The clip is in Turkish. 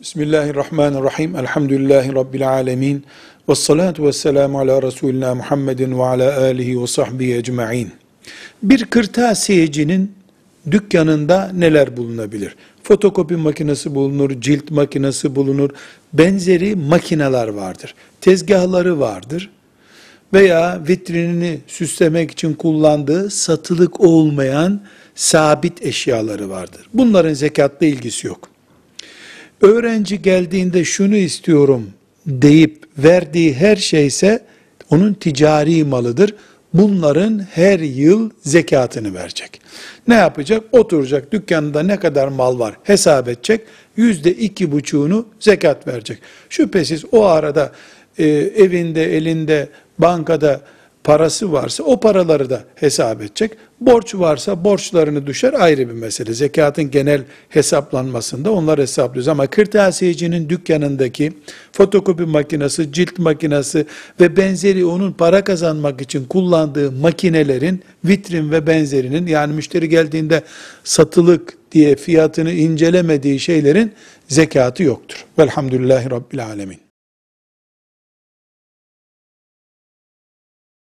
Bismillahirrahmanirrahim. Elhamdülillahi Rabbil alemin. Ve salatu ve selamu ala Resulina Muhammedin ve ala alihi ve sahbihi ecma'in. Bir kırtasiyecinin dükkanında neler bulunabilir? Fotokopi makinesi bulunur, cilt makinesi bulunur, benzeri makineler vardır. Tezgahları vardır veya vitrinini süslemek için kullandığı satılık olmayan sabit eşyaları vardır. Bunların zekatla ilgisi yok. Öğrenci geldiğinde şunu istiyorum deyip verdiği her şeyse onun ticari malıdır. Bunların her yıl zekatını verecek. Ne yapacak? Oturacak dükkanında ne kadar mal var hesap edecek. Yüzde iki buçuğunu zekat verecek. Şüphesiz o arada e, evinde, elinde, bankada parası varsa o paraları da hesap edecek. Borç varsa borçlarını düşer ayrı bir mesele. Zekatın genel hesaplanmasında onlar hesaplıyoruz. Ama kırtasiyecinin dükkanındaki fotokopi makinesi, cilt makinesi ve benzeri onun para kazanmak için kullandığı makinelerin vitrin ve benzerinin yani müşteri geldiğinde satılık diye fiyatını incelemediği şeylerin zekatı yoktur. Velhamdülillahi Rabbil Alemin.